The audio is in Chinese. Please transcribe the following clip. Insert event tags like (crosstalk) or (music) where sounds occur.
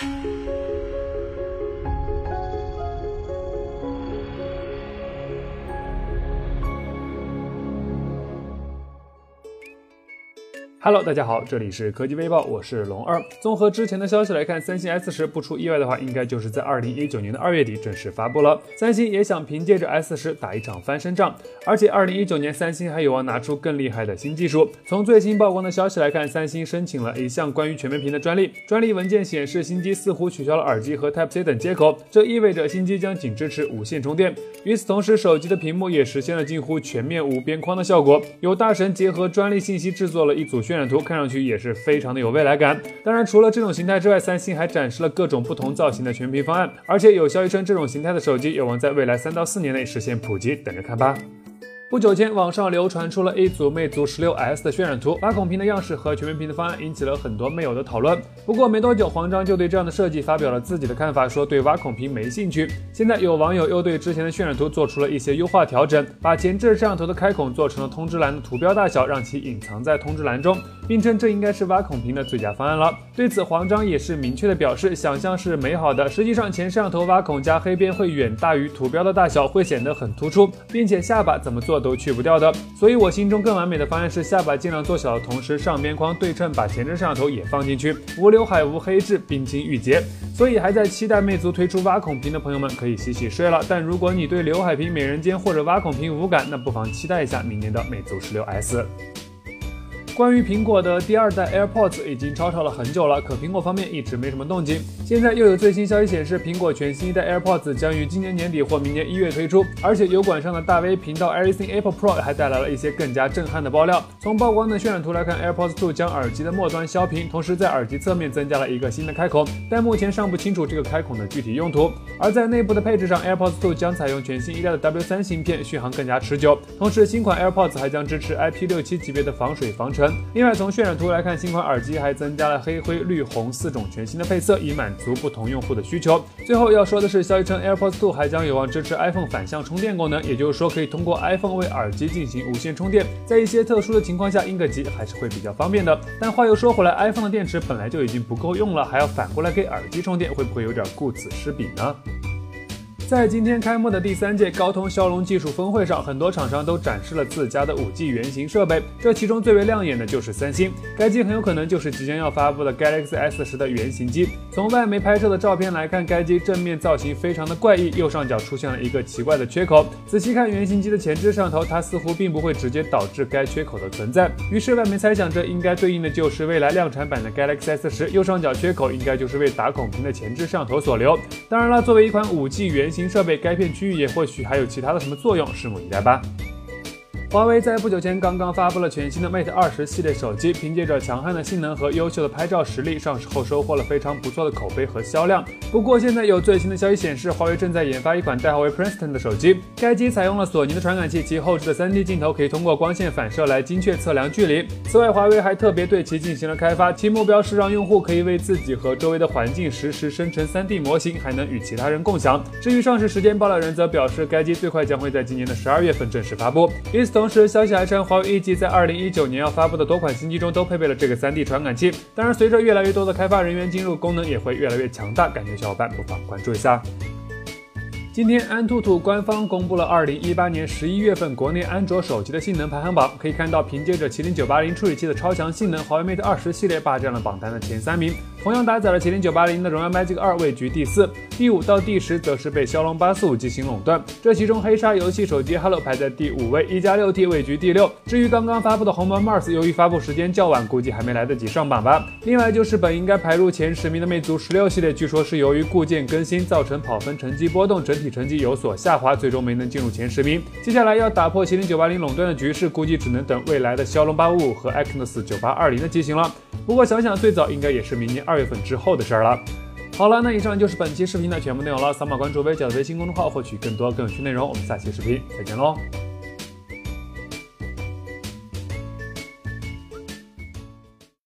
Thank (laughs) you. Hello，大家好，这里是科技微报，我是龙二。综合之前的消息来看，三星 S 十不出意外的话，应该就是在二零一九年的二月底正式发布了。三星也想凭借着 S 十打一场翻身仗，而且二零一九年三星还有望拿出更厉害的新技术。从最新曝光的消息来看，三星申请了一项关于全面屏的专利，专利文件显示新机似乎取消了耳机和 Type C 等接口，这意味着新机将仅支持无线充电。与此同时，手机的屏幕也实现了近乎全面无边框的效果。有大神结合专利信息制作了一组渲染图，看上去也是非常的有未来感。当然，除了这种形态之外，三星还展示了各种不同造型的全屏方案，而且有消息称这种形态的手机有望在未来三到四年内实现普及，等着看吧。不久前，网上流传出了一组魅族十六 S 的渲染图，挖孔屏的样式和全面屏的方案引起了很多魅友的讨论。不过没多久，黄章就对这样的设计发表了自己的看法，说对挖孔屏没兴趣。现在有网友又对之前的渲染图做出了一些优化调整，把前置摄像头的开孔做成了通知栏的图标大小，让其隐藏在通知栏中，并称这应该是挖孔屏的最佳方案了。对此，黄章也是明确的表示，想象是美好的，实际上前摄像头挖孔加黑边会远大于图标的大小，会显得很突出，并且下巴怎么做都去不掉的。所以我心中更完美的方案是下巴尽量做小的同时，上边框对称，把前置摄像头也放进去，无刘海无黑痣，冰清玉洁。所以还在期待魅族推出挖孔屏的朋友们可以洗洗睡了。但如果你对刘海屏、美人尖或者挖孔屏无感，那不妨期待一下明年的魅族十六 S。关于苹果的第二代 AirPods 已经吵吵了很久了，可苹果方面一直没什么动静。现在又有最新消息显示，苹果全新一代 AirPods 将于今年年底或明年一月推出，而且油管上的大 V 频道 Everything Apple Pro 还带来了一些更加震撼的爆料。从曝光的渲染图来看，AirPods 2将耳机的末端削平，同时在耳机侧面增加了一个新的开孔，但目前尚不清楚这个开孔的具体用途。而在内部的配置上，AirPods 2将采用全新一代的 W3 芯片，续航更加持久。同时，新款 AirPods 还将支持 IP67 级别的防水防尘。另外，从渲染图来看，新款耳机还增加了黑、灰、绿、红四种全新的配色，以满足不同用户的需求。最后要说的是，消息称 AirPods 2还将有望支持 iPhone 反向充电功能，也就是说可以通过 iPhone 为耳机进行无线充电，在一些特殊的情况下应个急还是会比较方便的。但话又说回来，iPhone 的电池本来就已经不够用了，还要反过来给耳机充电，会不会有点顾此失彼呢？在今天开幕的第三届高通骁龙技术峰会上，很多厂商都展示了自家的 5G 原型设备，这其中最为亮眼的就是三星，该机很有可能就是即将要发布的 Galaxy S 十的原型机。从外媒拍摄的照片来看，该机正面造型非常的怪异，右上角出现了一个奇怪的缺口。仔细看原型机的前置摄像头，它似乎并不会直接导致该缺口的存在。于是外媒猜想，这应该对应的就是未来量产版的 Galaxy S 十，右上角缺口应该就是为打孔屏的前置摄像头所留。当然了，作为一款 5G 原型，新设备，该片区域也或许还有其他的什么作用，拭目以待吧。华为在不久前刚刚发布了全新的 Mate 二十系列手机，凭借着强悍的性能和优秀的拍照实力，上市后收获了非常不错的口碑和销量。不过现在有最新的消息显示，华为正在研发一款代号为 Princeton 的手机，该机采用了索尼的传感器，其后置的 3D 镜头可以通过光线反射来精确测量距离。此外，华为还特别对其进行了开发，其目标是让用户可以为自己和周围的环境实时生成 3D 模型，还能与其他人共享。至于上市时间，爆料人则表示，该机最快将会在今年的十二月份正式发布。同时，消息还称，华为预计在二零一九年要发布的多款新机中都配备了这个 3D 传感器。当然，随着越来越多的开发人员进入，功能也会越来越强大。感兴趣小伙伴不妨关注一下。今天，安兔兔官方公布了二零一八年十一月份国内安卓手机的性能排行榜。可以看到，凭借着麒麟九八零处理器的超强性能，华为 Mate 二十系列霸占了榜单的前三名。同样搭载了麒麟九八零的荣耀 Magic 二位居第四，第五到第十则是被骁龙八四五进行垄断。这其中，黑鲨游戏手机 Hello 排在第五位，一加六 T 位居第六。至于刚刚发布的鸿蒙 Mars，由于发布时间较晚，估计还没来得及上榜吧。另外就是本应该排入前十名的魅族十六系列，据说是由于固件更新造成跑分成绩波动，整体成绩有所下滑，最终没能进入前十名。接下来要打破麒麟九八零垄断的局势，估计只能等未来的骁龙八五五和 Exynos 九八二零的机型了。不过想想，最早应该也是明年二月份之后的事儿了。好了，那以上就是本期视频的全部内容了。扫码关注微角的微信公众号，获取更多更有趣内容。我们下期视频再见喽！